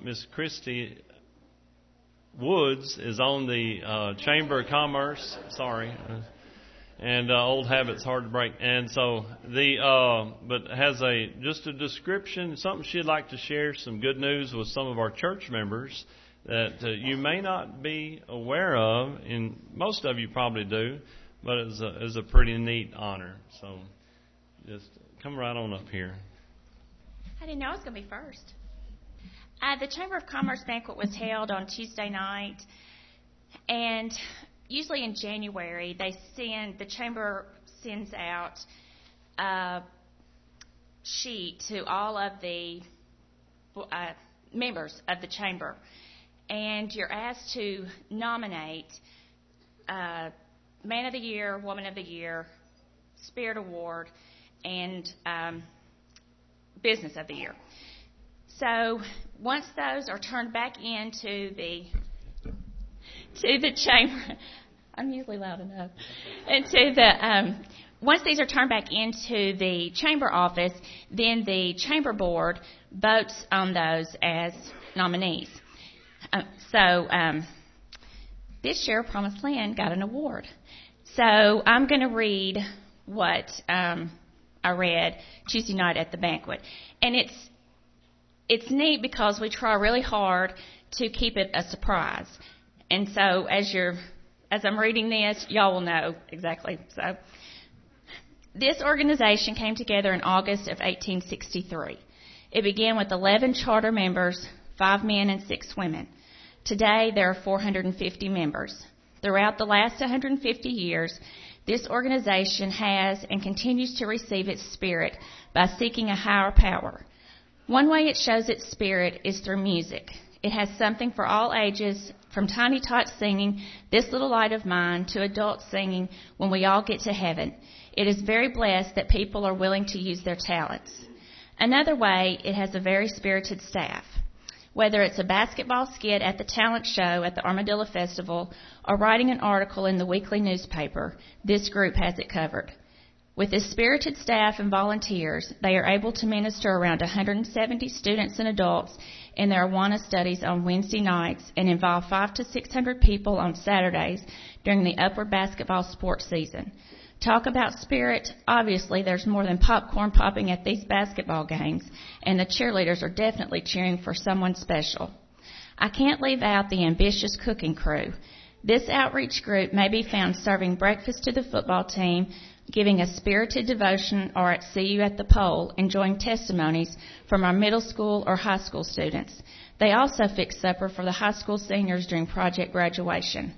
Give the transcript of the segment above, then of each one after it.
Miss Christy Woods is on the uh, Chamber of Commerce. Sorry. And uh, old habits hard to break. And so the uh, but has a just a description, something she'd like to share, some good news with some of our church members that uh, you may not be aware of, and most of you probably do, but it's a, it's a pretty neat honor. So just come right on up here. I didn't know I was going to be first. Uh, the Chamber of Commerce banquet was held on Tuesday night, and usually in January they send the chamber sends out a sheet to all of the uh, members of the chamber, and you're asked to nominate uh, Man of the Year, Woman of the Year, Spirit Award, and um, Business of the Year. So once those are turned back into the to the chamber, I'm usually loud enough, into the um, once these are turned back into the chamber office, then the chamber board votes on those as nominees. Uh, so um, this year, Promised Land got an award. So I'm going to read what um, I read Tuesday night at the banquet, and it's it's neat because we try really hard to keep it a surprise. And so as you're as I'm reading this, y'all will know exactly. So this organization came together in August of 1863. It began with 11 charter members, five men and six women. Today there are 450 members. Throughout the last 150 years, this organization has and continues to receive its spirit by seeking a higher power. One way it shows its spirit is through music. It has something for all ages, from tiny tots singing, This Little Light of Mine, to adults singing, When We All Get to Heaven. It is very blessed that people are willing to use their talents. Another way, it has a very spirited staff. Whether it's a basketball skit at the talent show at the Armadillo Festival or writing an article in the weekly newspaper, this group has it covered. With a spirited staff and volunteers, they are able to minister around 170 students and adults in their Awana studies on Wednesday nights and involve five to 600 people on Saturdays during the upward basketball sports season. Talk about spirit. Obviously, there's more than popcorn popping at these basketball games, and the cheerleaders are definitely cheering for someone special. I can't leave out the ambitious cooking crew. This outreach group may be found serving breakfast to the football team, giving a spirited devotion, or at See You at the Pole, enjoying testimonies from our middle school or high school students. They also fix supper for the high school seniors during project graduation.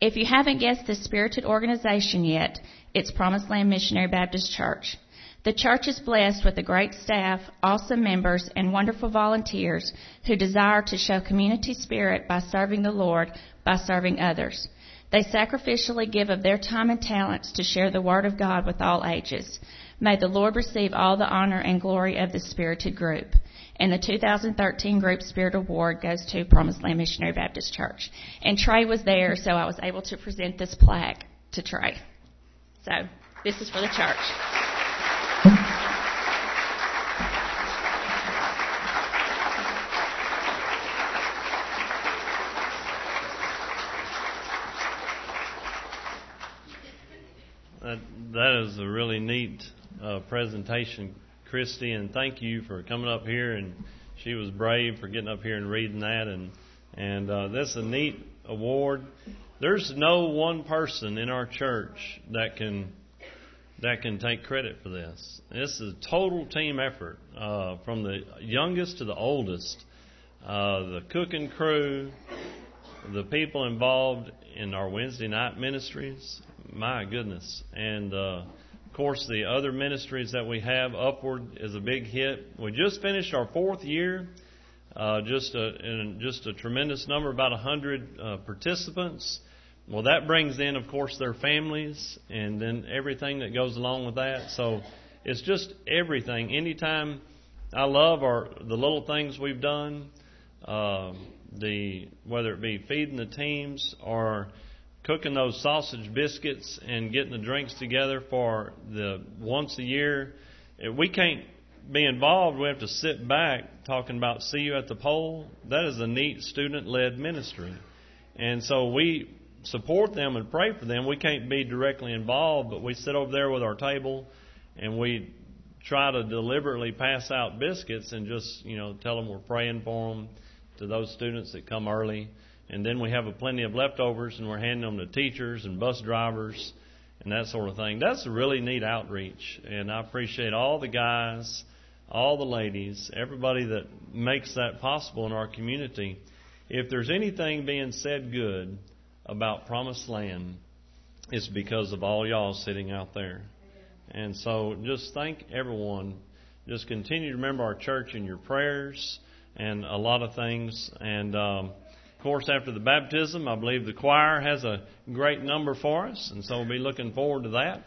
If you haven't guessed this spirited organization yet, it's Promised Land Missionary Baptist Church. The church is blessed with a great staff, awesome members, and wonderful volunteers who desire to show community spirit by serving the Lord by serving others. They sacrificially give of their time and talents to share the Word of God with all ages. May the Lord receive all the honor and glory of the spirited group. And the 2013 Group Spirit Award goes to Promised Land Missionary Baptist Church. And Trey was there, so I was able to present this plaque to Trey. So this is for the church. That, that is a really neat uh, presentation, Christy, and thank you for coming up here. And she was brave for getting up here and reading that. And and uh, that's a neat award. There's no one person in our church that can that can take credit for this. This is a total team effort, uh, from the youngest to the oldest. Uh, the cooking crew, the people involved in our Wednesday night ministries. My goodness, and uh, of course the other ministries that we have. Upward is a big hit. We just finished our fourth year. Uh, just a just a tremendous number, about hundred uh, participants. Well, that brings in, of course, their families and then everything that goes along with that. So it's just everything. Anytime I love our the little things we've done, uh, the whether it be feeding the teams or cooking those sausage biscuits and getting the drinks together for the once a year. We can't be involved, we have to sit back talking about see you at the pole. That is a neat student led ministry. And so we support them and pray for them. We can't be directly involved, but we sit over there with our table and we try to deliberately pass out biscuits and just, you know, tell them we're praying for them to those students that come early. And then we have a plenty of leftovers and we're handing them to teachers and bus drivers and that sort of thing. That's a really neat outreach. And I appreciate all the guys, all the ladies, everybody that makes that possible in our community. If there's anything being said good about Promised Land, it's because of all y'all sitting out there. And so just thank everyone. Just continue to remember our church in your prayers and a lot of things. And um, of course, after the baptism, I believe the choir has a great number for us, and so we'll be looking forward to that.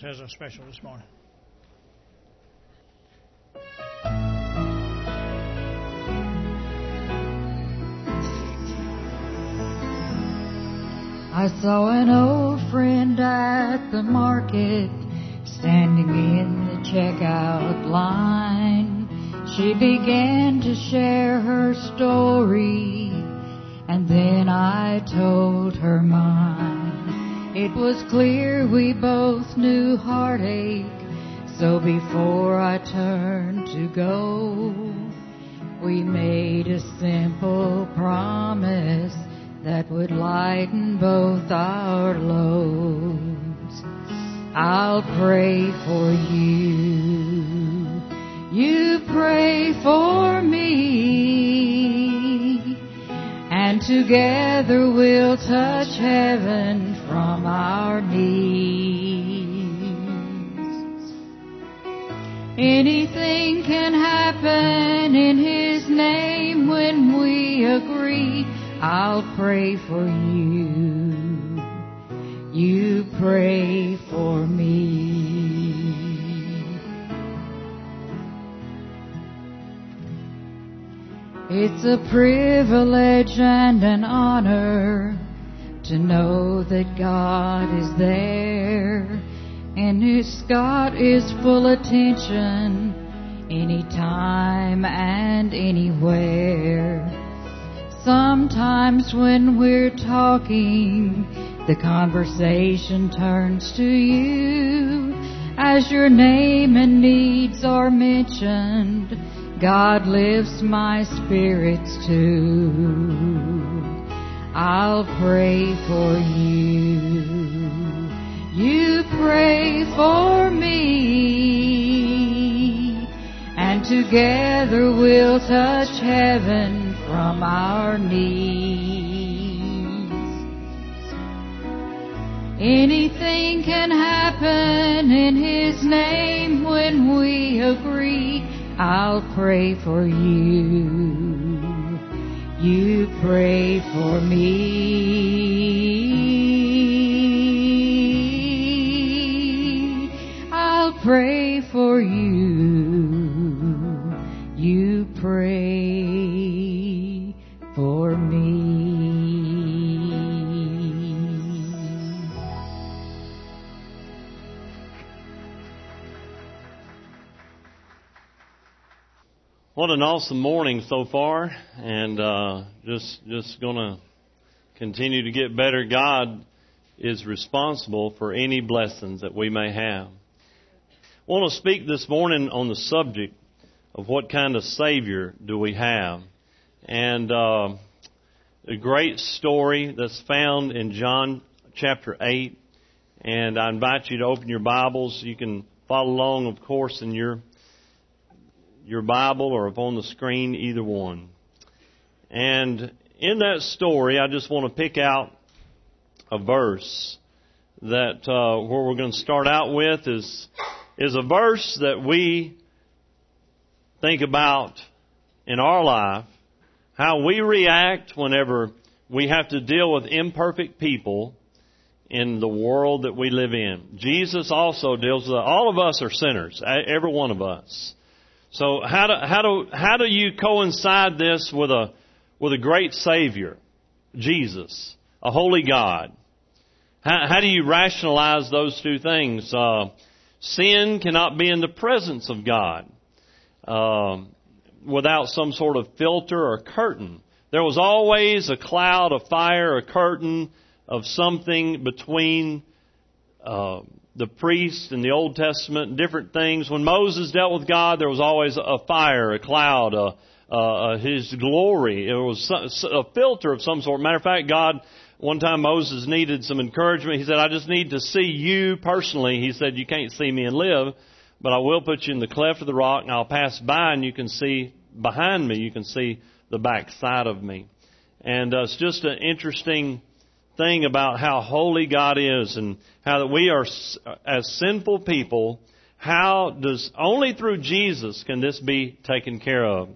Has a special this morning. I saw an old friend at the market standing in the checkout line. She began to share her story and then I told her mine. It was clear we both knew heartache, so before I turned to go, we made a simple promise that would lighten both our loads. I'll pray for you. You pray for me. And together we'll touch heaven from our knees. Anything can happen in His name when we agree. I'll pray for you. You pray for me. It's a privilege and an honor to know that God is there and His God is full attention anytime and anywhere. Sometimes when we're talking, the conversation turns to you. As your name and needs are mentioned, God lifts my spirits too. I'll pray for you. You pray for me. And together we'll touch heaven from our knees. Anything can happen in His name when we agree. I'll pray for you. You pray for me. I'll pray for you. You pray What an awesome morning so far, and uh, just just gonna continue to get better. God is responsible for any blessings that we may have. I want to speak this morning on the subject of what kind of Savior do we have, and uh, a great story that's found in John chapter eight. And I invite you to open your Bibles. You can follow along, of course, in your your Bible or upon the screen, either one. And in that story, I just want to pick out a verse that uh, where we're going to start out with is is a verse that we think about in our life, how we react whenever we have to deal with imperfect people in the world that we live in. Jesus also deals with all of us are sinners, every one of us. So how do how do how do you coincide this with a with a great Savior, Jesus, a holy God? How, how do you rationalize those two things? Uh, sin cannot be in the presence of God uh, without some sort of filter or curtain. There was always a cloud, a fire, a curtain of something between. Uh, the priests in the Old Testament, different things. When Moses dealt with God, there was always a fire, a cloud, a, His glory. It was a filter of some sort. Matter of fact, God, one time Moses needed some encouragement. He said, I just need to see you personally. He said, you can't see me and live, but I will put you in the cleft of the rock and I'll pass by and you can see behind me. You can see the back side of me. And uh, it's just an interesting thing about how holy God is and how that we are, as sinful people, how does, only through Jesus can this be taken care of.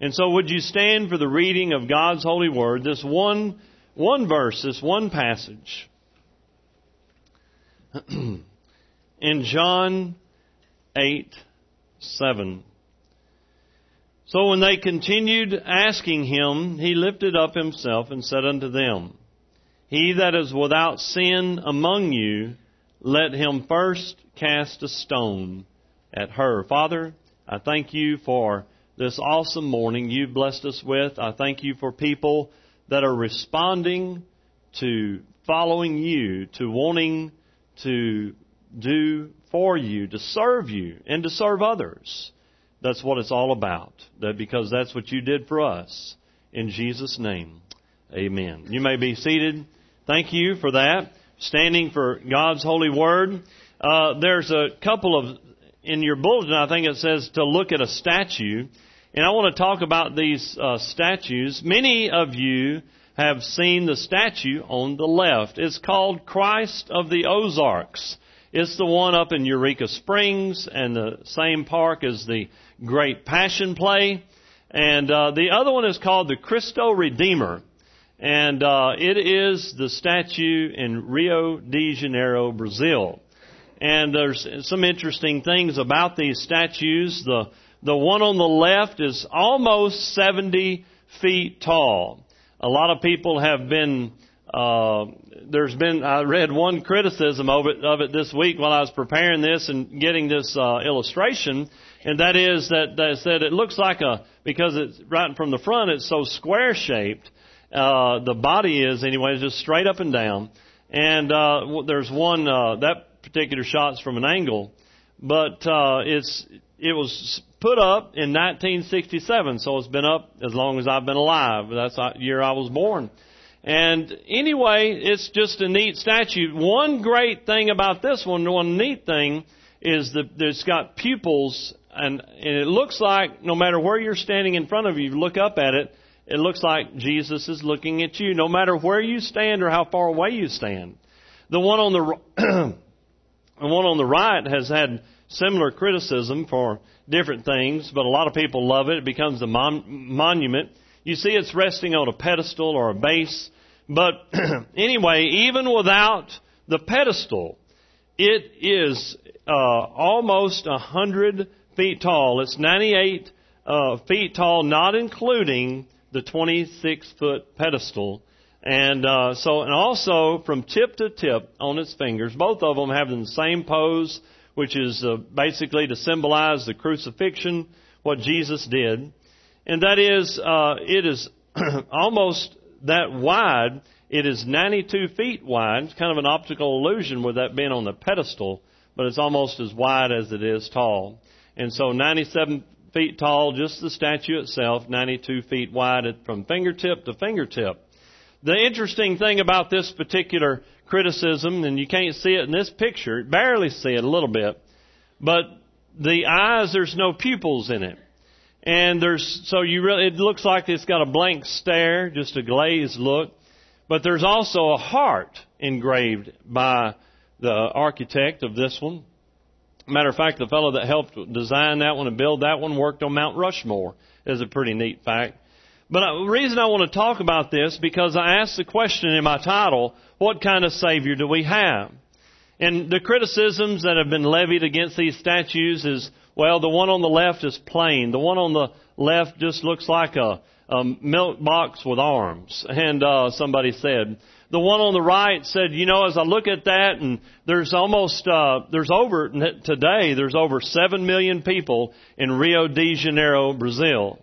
And so would you stand for the reading of God's holy word, this one, one verse, this one passage. in John 8 7. So when they continued asking him, he lifted up himself and said unto them, He that is without sin among you, let him first cast a stone at her. Father, I thank you for this awesome morning you've blessed us with. I thank you for people that are responding to following you, to wanting to do for you, to serve you, and to serve others. That's what it's all about. That because that's what you did for us. In Jesus' name, amen. You may be seated. Thank you for that. Standing for God's holy word. Uh, there's a couple of in your bulletin. I think it says to look at a statue, and I want to talk about these uh, statues. Many of you have seen the statue on the left. It's called Christ of the Ozarks. It's the one up in Eureka Springs and the same park as the Great Passion Play. And uh, the other one is called the Cristo Redeemer. And uh, it is the statue in Rio de Janeiro, Brazil. And there's some interesting things about these statues. The, the one on the left is almost 70 feet tall. A lot of people have been uh, there's been I read one criticism of it of it this week while I was preparing this and getting this uh, illustration, and that is that they said it looks like a because it's right from the front it's so square shaped. Uh, the body is anyway just straight up and down, and uh, there's one uh, that particular shot's from an angle, but uh, it's it was put up in 1967, so it's been up as long as I've been alive. That's the year I was born. And anyway, it's just a neat statue. One great thing about this one, one neat thing, is that it's got pupils, and, and it looks like no matter where you're standing in front of you, you look up at it, it looks like Jesus is looking at you, no matter where you stand or how far away you stand. The one on the the one on the right has had similar criticism for different things, but a lot of people love it. It becomes a mon- monument. You see, it's resting on a pedestal or a base. But anyway, even without the pedestal, it is uh, almost a hundred feet tall. It's 98 uh, feet tall, not including the 26 foot pedestal. And uh, so, and also from tip to tip on its fingers, both of them have the same pose, which is uh, basically to symbolize the crucifixion, what Jesus did and that is, uh, it is almost that wide. It is 92 feet wide. It's kind of an optical illusion with that being on the pedestal, but it's almost as wide as it is tall. And so 97 feet tall, just the statue itself, 92 feet wide from fingertip to fingertip. The interesting thing about this particular criticism, and you can't see it in this picture, barely see it a little bit, but the eyes, there's no pupils in it. And there's, so you really, it looks like it's got a blank stare, just a glazed look. But there's also a heart engraved by the architect of this one. Matter of fact, the fellow that helped design that one and build that one worked on Mount Rushmore. Is a pretty neat fact. But the reason I want to talk about this because I asked the question in my title, what kind of Savior do we have? And the criticisms that have been levied against these statues is, well, the one on the left is plain. The one on the left just looks like a, a milk box with arms. And uh, somebody said, the one on the right said, you know, as I look at that, and there's almost, uh, there's over, today, there's over 7 million people in Rio de Janeiro, Brazil.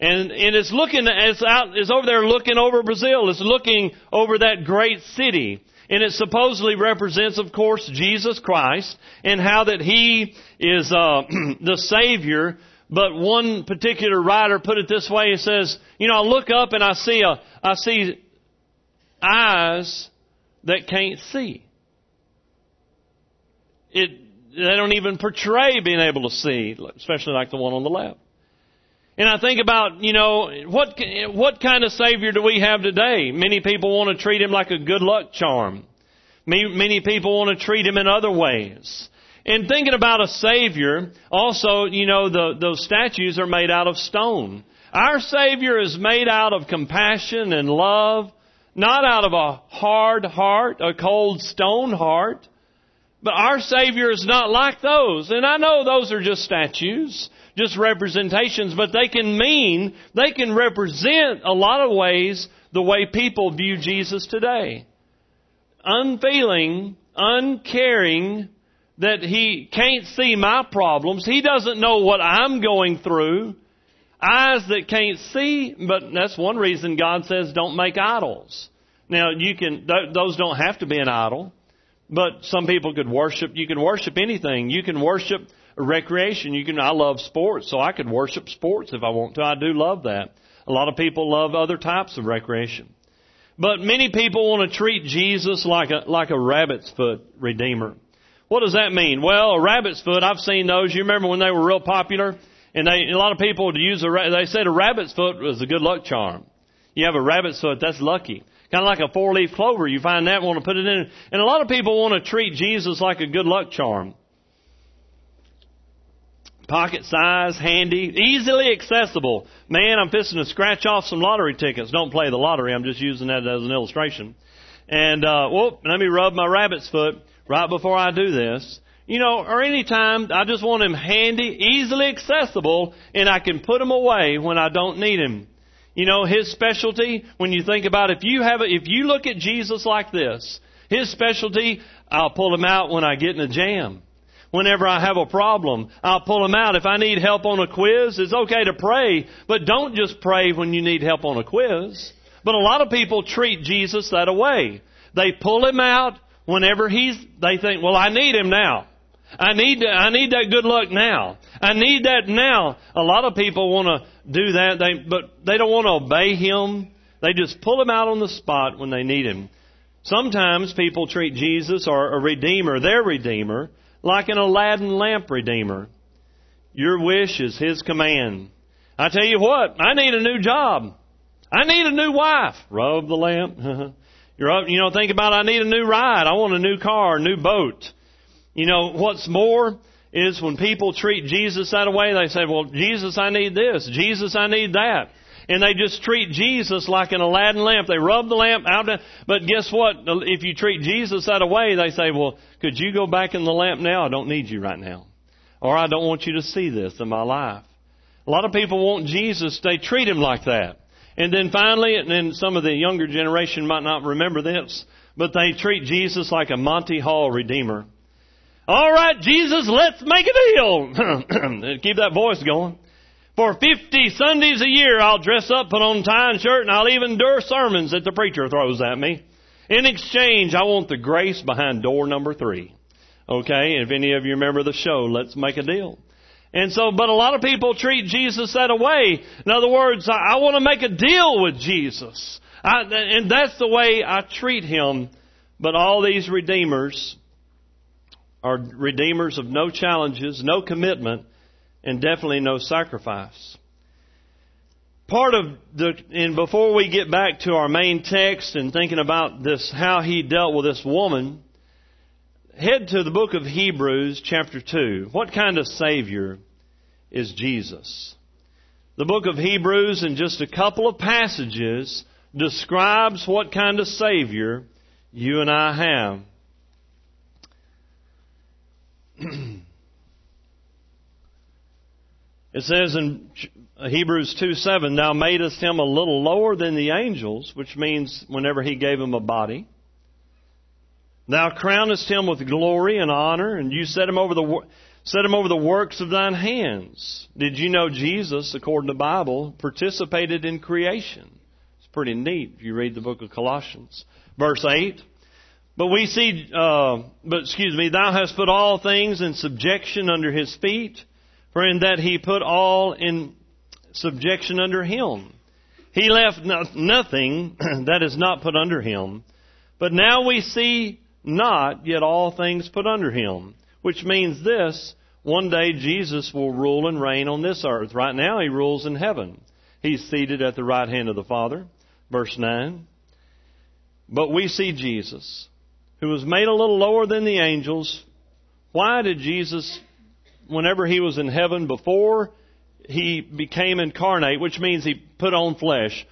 And, and it's looking, it's out, it's over there looking over Brazil. It's looking over that great city. And it supposedly represents, of course, Jesus Christ and how that He is uh, the Savior. But one particular writer put it this way: He says, "You know, I look up and I see a, I see eyes that can't see. It, they don't even portray being able to see, especially like the one on the left." And I think about, you know, what, what kind of Savior do we have today? Many people want to treat Him like a good luck charm. Many people want to treat Him in other ways. And thinking about a Savior, also, you know, the, those statues are made out of stone. Our Savior is made out of compassion and love, not out of a hard heart, a cold stone heart, But our Savior is not like those. And I know those are just statues, just representations, but they can mean, they can represent a lot of ways the way people view Jesus today. Unfeeling, uncaring, that He can't see my problems. He doesn't know what I'm going through. Eyes that can't see, but that's one reason God says don't make idols. Now you can, th- those don't have to be an idol. But some people could worship. You can worship anything. You can worship recreation. You can. I love sports, so I could worship sports if I want to. I do love that. A lot of people love other types of recreation. But many people want to treat Jesus like a like a rabbit's foot redeemer. What does that mean? Well, a rabbit's foot. I've seen those. You remember when they were real popular, and they a lot of people use a. They said a rabbit's foot was a good luck charm. You have a rabbit's foot, that's lucky. Kind of like a four leaf clover. You find that, want to put it in. And a lot of people want to treat Jesus like a good luck charm. Pocket size, handy, easily accessible. Man, I'm fixing to scratch off some lottery tickets. Don't play the lottery. I'm just using that as an illustration. And, uh, well, let me rub my rabbit's foot right before I do this. You know, or any time, I just want him handy, easily accessible, and I can put him away when I don't need him. You know, his specialty, when you think about if you have a, if you look at Jesus like this, his specialty, I'll pull him out when I get in a jam. Whenever I have a problem, I'll pull him out. If I need help on a quiz, it's okay to pray, but don't just pray when you need help on a quiz. But a lot of people treat Jesus that way. They pull him out whenever he's, they think, well, I need him now. I need, I need that good luck now. I need that now. A lot of people want to do that, they, but they don't want to obey Him. They just pull Him out on the spot when they need Him. Sometimes people treat Jesus or a Redeemer, their Redeemer, like an Aladdin lamp Redeemer. Your wish is His command. I tell you what, I need a new job. I need a new wife. Rub the lamp. You're up, you know, think about I need a new ride. I want a new car, a new boat. You know, what's more, is when people treat Jesus that way, they say, well, Jesus, I need this. Jesus, I need that. And they just treat Jesus like an Aladdin lamp. They rub the lamp out. But guess what? If you treat Jesus that way, they say, well, could you go back in the lamp now? I don't need you right now. Or I don't want you to see this in my life. A lot of people want Jesus. They treat him like that. And then finally, and then some of the younger generation might not remember this, but they treat Jesus like a Monty Hall redeemer. All right, Jesus, let's make a deal. Keep that voice going. For 50 Sundays a year, I'll dress up, put on tie and shirt, and I'll even endure sermons that the preacher throws at me. In exchange, I want the grace behind door number three. Okay, if any of you remember the show, let's make a deal. And so, but a lot of people treat Jesus that way. In other words, I, I want to make a deal with Jesus. I, and that's the way I treat him. But all these redeemers, are redeemers of no challenges, no commitment, and definitely no sacrifice. Part of the, and before we get back to our main text and thinking about this, how he dealt with this woman, head to the book of Hebrews, chapter 2. What kind of Savior is Jesus? The book of Hebrews, in just a couple of passages, describes what kind of Savior you and I have. it says in Hebrews 2 7, Thou madest him a little lower than the angels, which means whenever he gave him a body. Thou crownest him with glory and honor, and you set him over the set him over the works of thine hands. Did you know Jesus, according to the Bible, participated in creation? It's pretty neat if you read the book of Colossians. Verse 8, but we see, uh, but excuse me, thou hast put all things in subjection under his feet, for in that he put all in subjection under him. He left no, nothing that is not put under him. But now we see not yet all things put under him, which means this, one day Jesus will rule and reign on this earth. Right now he rules in heaven. He's seated at the right hand of the Father. Verse 9. But we see Jesus who was made a little lower than the angels, why did Jesus, whenever he was in heaven before he became incarnate, which means he put on flesh,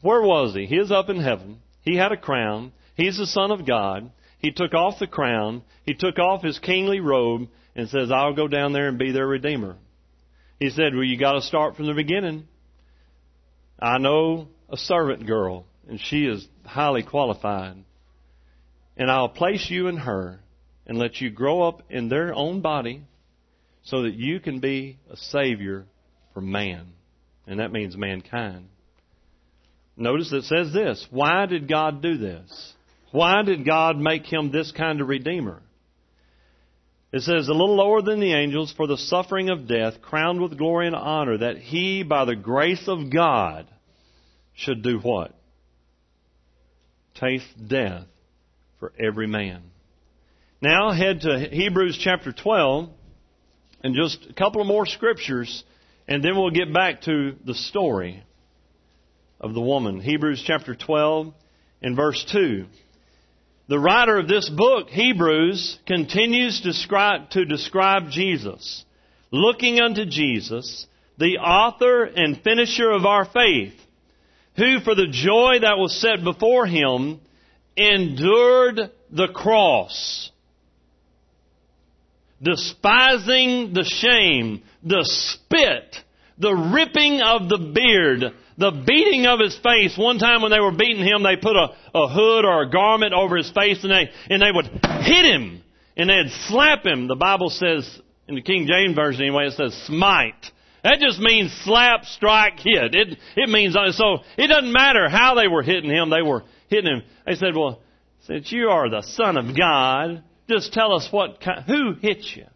where was he? He is up in heaven. He had a crown. He's the Son of God. He took off the crown, he took off his kingly robe, and says, I'll go down there and be their Redeemer. He said, Well, you got to start from the beginning. I know a servant girl, and she is highly qualified. And I'll place you in her and let you grow up in their own body so that you can be a Savior for man. And that means mankind. Notice it says this. Why did God do this? Why did God make him this kind of Redeemer? It says, a little lower than the angels for the suffering of death, crowned with glory and honor, that he, by the grace of God, should do what? Taste death for every man. Now head to Hebrews chapter 12 and just a couple of more scriptures and then we'll get back to the story of the woman. Hebrews chapter 12 and verse 2. The writer of this book, Hebrews, continues describe, to describe Jesus. Looking unto Jesus, the author and finisher of our faith, who for the joy that was set before him endured the cross, despising the shame, the spit, the ripping of the beard, the beating of his face. One time when they were beating him, they put a, a hood or a garment over his face and they, and they would hit him and they'd slap him. The Bible says, in the King James Version anyway, it says smite. That just means slap, strike, hit. It, it means, so it doesn't matter how they were hitting him, they were hitting him. They said, well, since you are the Son of God, just tell us what, who hit you?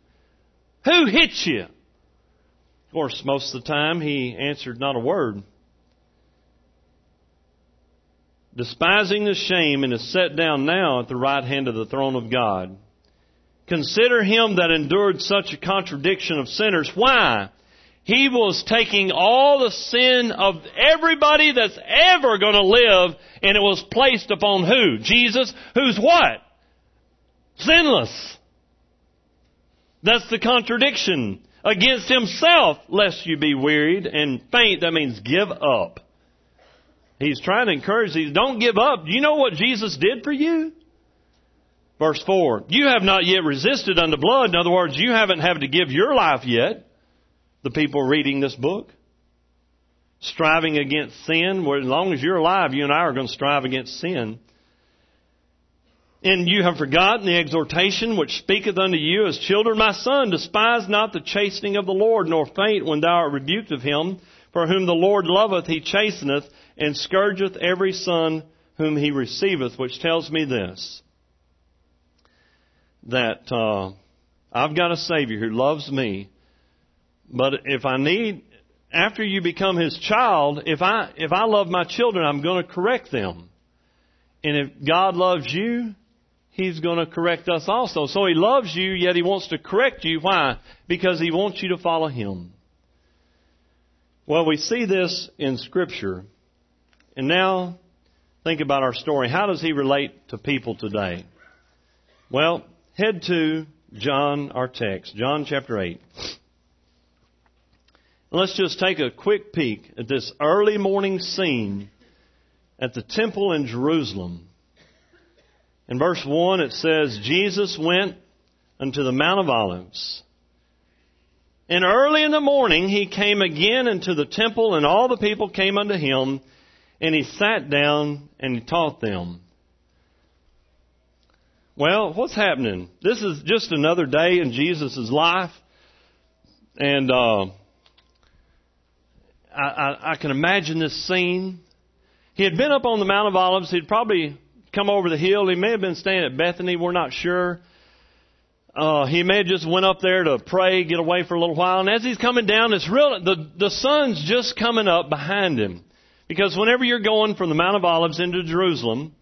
Who hit you? Of course, most of the time he answered not a word. Despising the shame and is set down now at the right hand of the throne of God. Consider him that endured such a contradiction of sinners. Why? He was taking all the sin of everybody that's ever going to live and it was placed upon who? Jesus, who's what? Sinless. That's the contradiction. Against himself, lest you be wearied and faint. That means give up. He's trying to encourage these, don't give up. Do you know what Jesus did for you? Verse 4, you have not yet resisted unto blood. In other words, you haven't had to give your life yet the people reading this book. Striving against sin, where as long as you're alive, you and I are going to strive against sin. And you have forgotten the exhortation which speaketh unto you as children, my son, despise not the chastening of the Lord, nor faint when thou art rebuked of him. For whom the Lord loveth, he chasteneth, and scourgeth every son whom he receiveth, which tells me this, that uh, I've got a Savior who loves me, but if I need, after you become His child, if I, if I love my children, I'm going to correct them. And if God loves you, He's going to correct us also. So He loves you, yet He wants to correct you. Why? Because He wants you to follow Him. Well, we see this in Scripture. And now, think about our story. How does He relate to people today? Well, head to John, our text, John chapter 8. Let's just take a quick peek at this early morning scene at the temple in Jerusalem. In verse 1 it says, Jesus went unto the Mount of Olives. And early in the morning he came again into the temple, and all the people came unto him, and he sat down and he taught them. Well, what's happening? This is just another day in Jesus' life. And uh, I, I, can imagine this scene. He had been up on the Mount of Olives. He'd probably come over the hill. He may have been staying at Bethany. We're not sure. Uh, he may have just went up there to pray, get away for a little while. And as he's coming down, it's real. The the sun's just coming up behind him, because whenever you're going from the Mount of Olives into Jerusalem,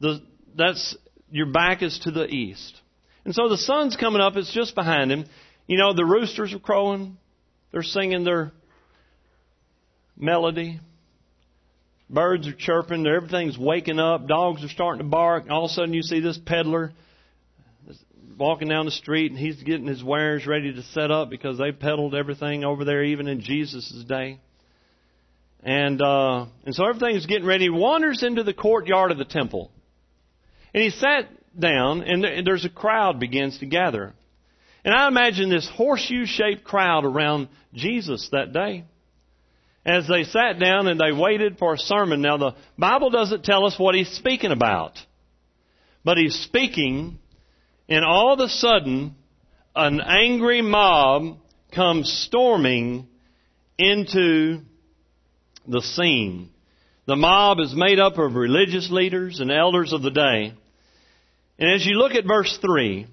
the that's your back is to the east, and so the sun's coming up. It's just behind him. You know, the roosters are crowing. They're singing their melody. Birds are chirping. Everything's waking up. Dogs are starting to bark. All of a sudden, you see this peddler walking down the street, and he's getting his wares ready to set up because they peddled everything over there, even in Jesus' day. And uh, and so everything's getting ready. He wanders into the courtyard of the temple, and he sat down, and there's a crowd begins to gather. And I imagine this horseshoe shaped crowd around Jesus that day. As they sat down and they waited for a sermon. Now, the Bible doesn't tell us what he's speaking about. But he's speaking, and all of a sudden, an angry mob comes storming into the scene. The mob is made up of religious leaders and elders of the day. And as you look at verse 3,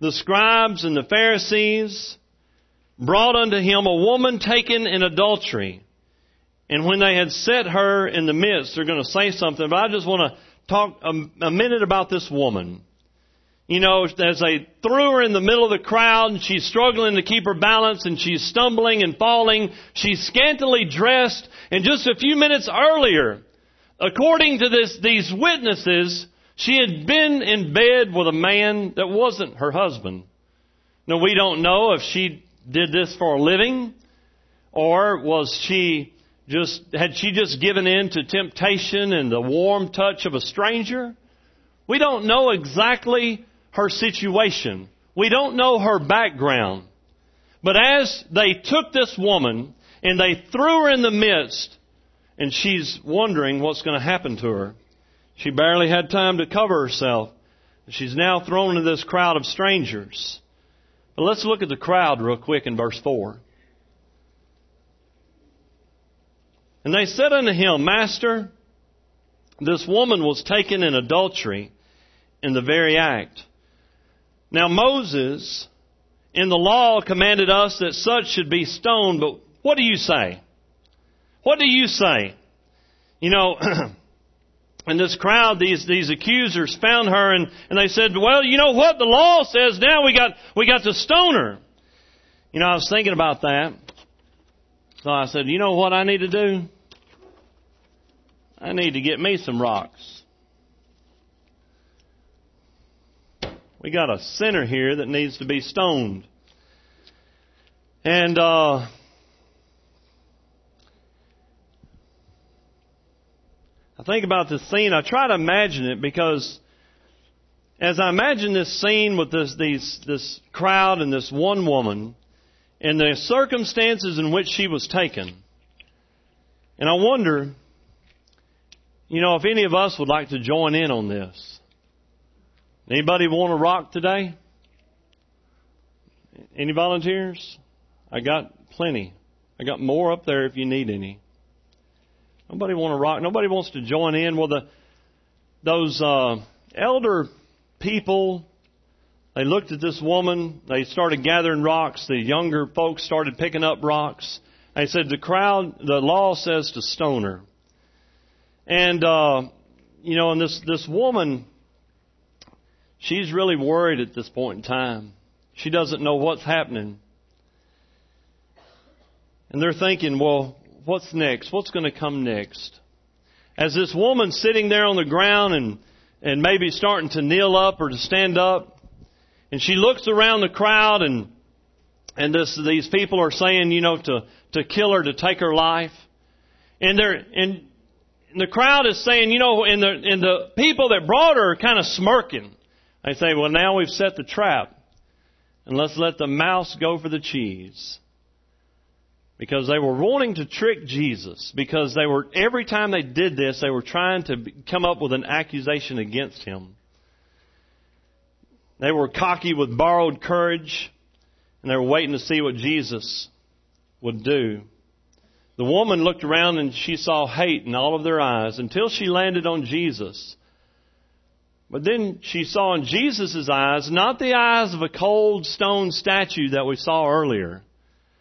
the scribes and the Pharisees brought unto him a woman taken in adultery. And when they had set her in the midst, they're going to say something, but I just want to talk a, a minute about this woman. You know, as they threw her in the middle of the crowd and she's struggling to keep her balance and she's stumbling and falling, she's scantily dressed and just a few minutes earlier, according to this, these witnesses, she had been in bed with a man that wasn't her husband. Now we don't know if she did this for a living or was she just, had she just given in to temptation and the warm touch of a stranger? We don't know exactly her situation. We don't know her background. But as they took this woman and they threw her in the midst, and she's wondering what's going to happen to her. She barely had time to cover herself. She's now thrown into this crowd of strangers. But let's look at the crowd real quick in verse 4. And they said unto him, Master, this woman was taken in adultery in the very act. Now Moses in the law commanded us that such should be stoned, but what do you say? What do you say? You know, and this crowd, these, these accusers found her and, and they said, well, you know what? The law says now we got, we got to stone her. You know, I was thinking about that. So I said, you know what I need to do? I need to get me some rocks. We got a sinner here that needs to be stoned. And, uh, I think about this scene, I try to imagine it because as I imagine this scene with this, these, this crowd and this one woman and the circumstances in which she was taken, and I wonder, you know, if any of us would like to join in on this. Anybody want to rock today? Any volunteers? I got plenty. I got more up there if you need any. Nobody want to rock. Nobody wants to join in. Well, the those uh, elder people, they looked at this woman. They started gathering rocks. The younger folks started picking up rocks. They said the crowd, the law says to stone her. And uh, you know, and this this woman She's really worried at this point in time. She doesn't know what's happening. And they're thinking, well, what's next? What's going to come next? As this woman sitting there on the ground and, and maybe starting to kneel up or to stand up, and she looks around the crowd and, and this, these people are saying, you know, to, to kill her, to take her life. And they're, and the crowd is saying, you know, and the, and the people that brought her are kind of smirking. They say, well, now we've set the trap, and let's let the mouse go for the cheese. Because they were wanting to trick Jesus. Because they were, every time they did this, they were trying to come up with an accusation against him. They were cocky with borrowed courage, and they were waiting to see what Jesus would do. The woman looked around and she saw hate in all of their eyes until she landed on Jesus. But then she saw in Jesus' eyes, not the eyes of a cold stone statue that we saw earlier.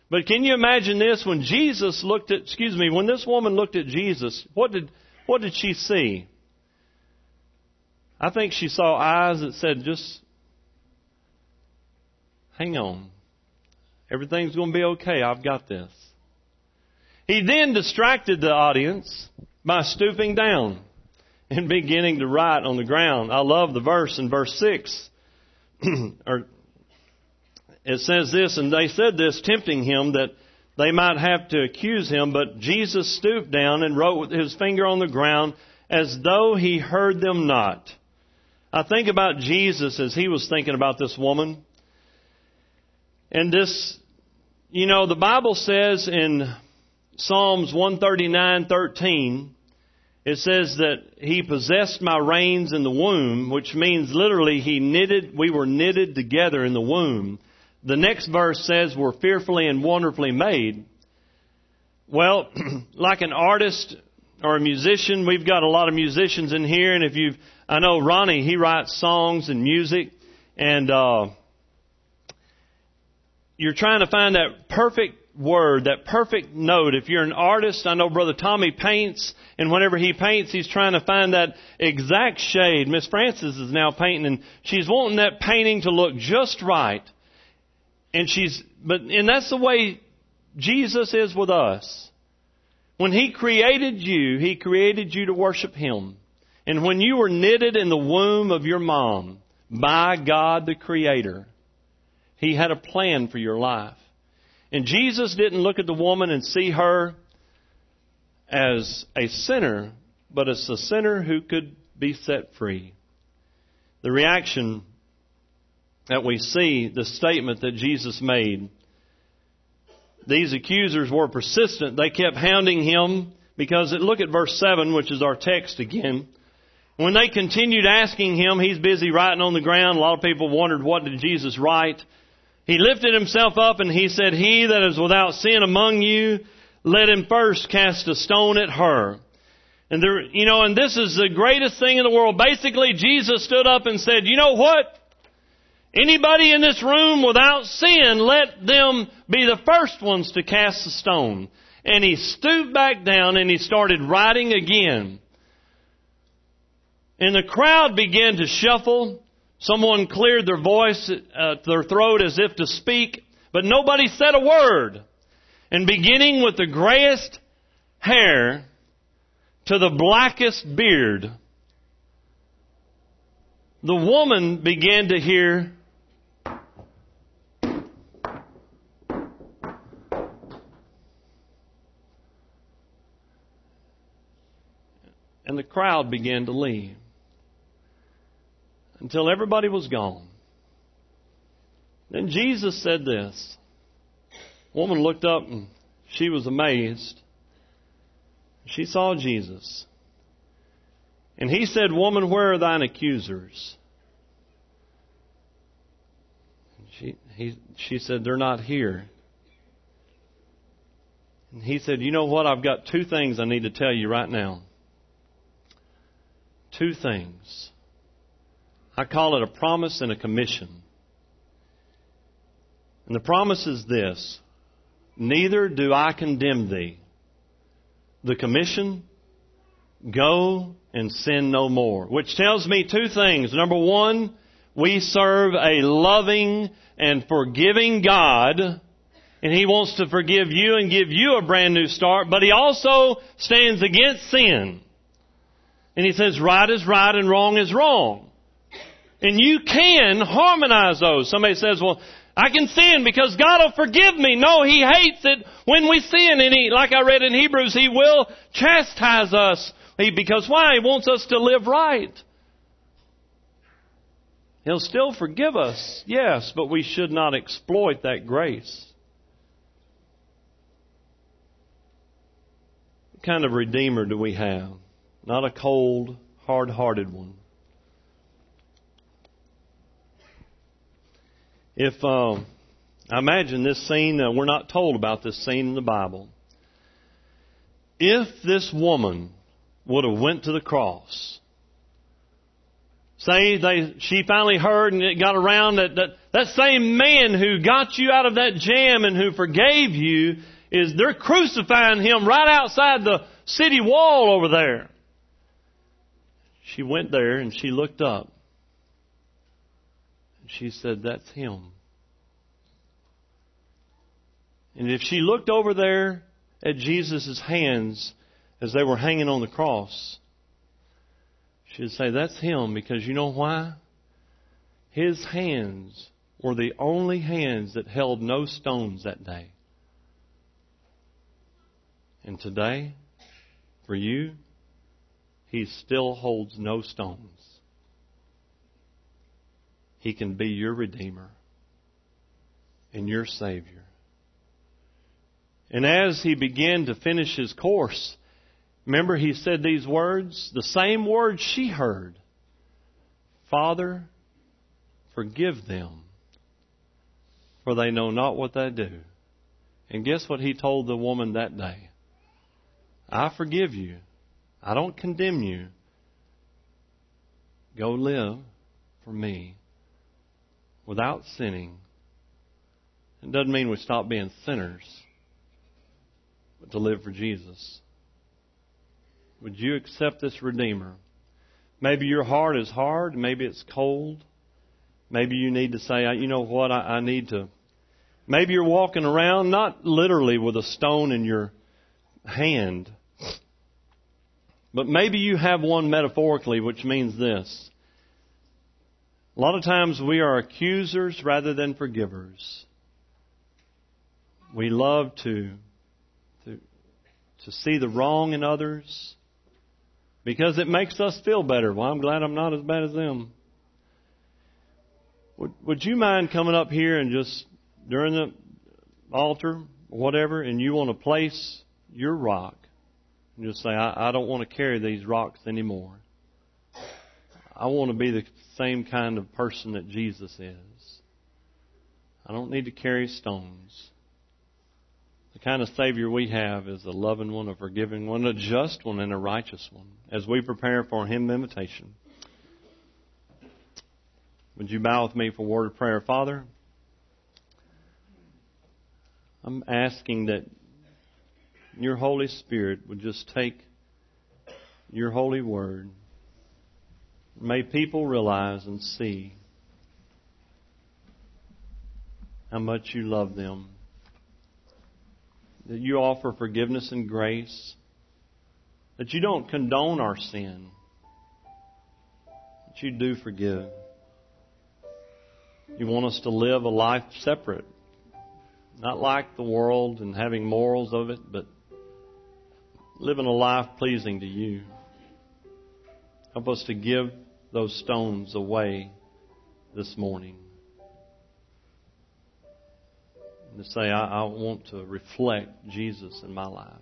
But can you imagine this? When Jesus looked at, excuse me, when this woman looked at Jesus, what did, what did she see? I think she saw eyes that said, just hang on. Everything's going to be okay. I've got this. He then distracted the audience by stooping down and beginning to write on the ground. I love the verse in verse 6. or it says this, and they said this, tempting him that they might have to accuse him, but Jesus stooped down and wrote with his finger on the ground as though he heard them not. I think about Jesus as he was thinking about this woman. And this, you know, the Bible says in Psalms 139:13, it says that he possessed my reins in the womb, which means literally he knitted, we were knitted together in the womb. The next verse says we're fearfully and wonderfully made. Well, like an artist or a musician, we've got a lot of musicians in here, and if you've, I know Ronnie, he writes songs and music, and, uh, you're trying to find that perfect word, that perfect note. If you're an artist, I know Brother Tommy paints, and whenever he paints, he's trying to find that exact shade. Miss Frances is now painting, and she's wanting that painting to look just right. And she's, but, and that's the way Jesus is with us. When He created you, He created you to worship Him. And when you were knitted in the womb of your mom by God the Creator, He had a plan for your life. And Jesus didn't look at the woman and see her as a sinner, but as a sinner who could be set free. The reaction that we see, the statement that Jesus made, these accusers were persistent. They kept hounding him because look at verse 7, which is our text again. When they continued asking him, he's busy writing on the ground. A lot of people wondered what did Jesus write. He lifted himself up and he said, He that is without sin among you, let him first cast a stone at her. And there, you know, and this is the greatest thing in the world. Basically, Jesus stood up and said, you know what? Anybody in this room without sin, let them be the first ones to cast the stone. And he stooped back down and he started writing again. And the crowd began to shuffle Someone cleared their voice, uh, their throat as if to speak, but nobody said a word. And beginning with the grayest hair to the blackest beard, the woman began to hear and the crowd began to leave until everybody was gone. Then Jesus said this. woman looked up and she was amazed. She saw Jesus. And he said, Woman, where are thine accusers? She, he, she said, They're not here. And he said, You know what? I've got two things I need to tell you right now. Two things. I call it a promise and a commission. And the promise is this Neither do I condemn thee. The commission, go and sin no more. Which tells me two things. Number one, we serve a loving and forgiving God, and He wants to forgive you and give you a brand new start, but He also stands against sin. And He says right is right and wrong is wrong. And you can harmonize those. Somebody says, well, I can sin because God will forgive me. No, He hates it when we sin. And He, like I read in Hebrews, He will chastise us. He, because why? He wants us to live right. He'll still forgive us, yes, but we should not exploit that grace. What kind of Redeemer do we have? Not a cold, hard hearted one. If uh, I imagine this scene, uh, we're not told about this scene in the Bible. If this woman would have went to the cross, say they she finally heard and it got around that, that that same man who got you out of that jam and who forgave you is they're crucifying him right outside the city wall over there. She went there and she looked up she said, That's him. And if she looked over there at Jesus' hands as they were hanging on the cross, she'd say, That's him because you know why? His hands were the only hands that held no stones that day. And today, for you, he still holds no stones. He can be your Redeemer and your Savior. And as he began to finish his course, remember he said these words, the same words she heard Father, forgive them, for they know not what they do. And guess what he told the woman that day? I forgive you. I don't condemn you. Go live for me without sinning. It doesn't mean we stop being sinners, but to live for Jesus. Would you accept this Redeemer? Maybe your heart is hard. Maybe it's cold. Maybe you need to say, you know what, I, I need to. Maybe you're walking around not literally with a stone in your hand, but maybe you have one metaphorically, which means this. A lot of times we are accusers rather than forgivers. We love to, to, to see the wrong in others because it makes us feel better. Well, I'm glad I'm not as bad as them. Would, would you mind coming up here and just during the altar whatever, and you want to place your rock and just say, I, I don't want to carry these rocks anymore. I want to be the same kind of person that Jesus is. I don't need to carry stones. The kind of Savior we have is a loving one, a forgiving one, a just one, and a righteous one as we prepare for Him invitation. Would you bow with me for a word of prayer? Father, I'm asking that your Holy Spirit would just take your holy word. May people realize and see how much you love them. That you offer forgiveness and grace. That you don't condone our sin. That you do forgive. You want us to live a life separate. Not like the world and having morals of it, but living a life pleasing to you. Help us to give those stones away this morning. And to say, I, I want to reflect Jesus in my life.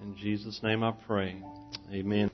In Jesus' name I pray. Amen.